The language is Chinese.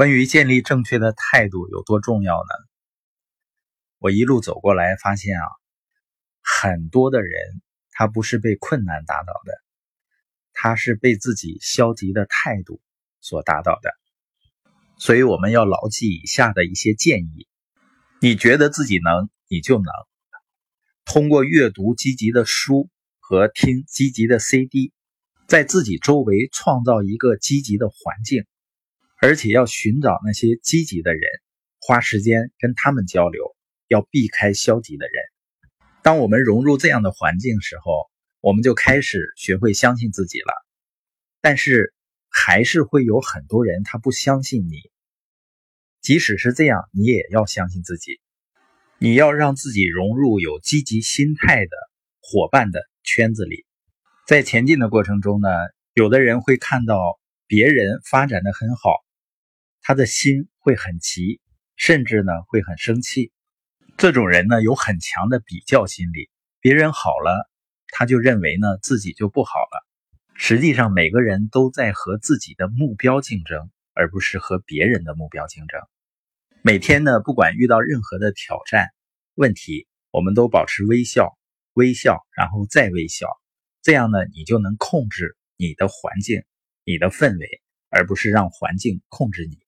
关于建立正确的态度有多重要呢？我一路走过来，发现啊，很多的人他不是被困难打倒的，他是被自己消极的态度所打倒的。所以我们要牢记以下的一些建议：你觉得自己能，你就能。通过阅读积极的书和听积极的 CD，在自己周围创造一个积极的环境，而且要寻找那些积极的人，花时间跟他们交流。要避开消极的人。当我们融入这样的环境时候，我们就开始学会相信自己了。但是，还是会有很多人他不相信你。即使是这样，你也要相信自己。你要让自己融入有积极心态的伙伴的圈子里。在前进的过程中呢，有的人会看到别人发展的很好，他的心会很急，甚至呢会很生气。这种人呢有很强的比较心理，别人好了，他就认为呢自己就不好了。实际上，每个人都在和自己的目标竞争，而不是和别人的目标竞争。每天呢，不管遇到任何的挑战、问题，我们都保持微笑，微笑，然后再微笑。这样呢，你就能控制你的环境、你的氛围，而不是让环境控制你。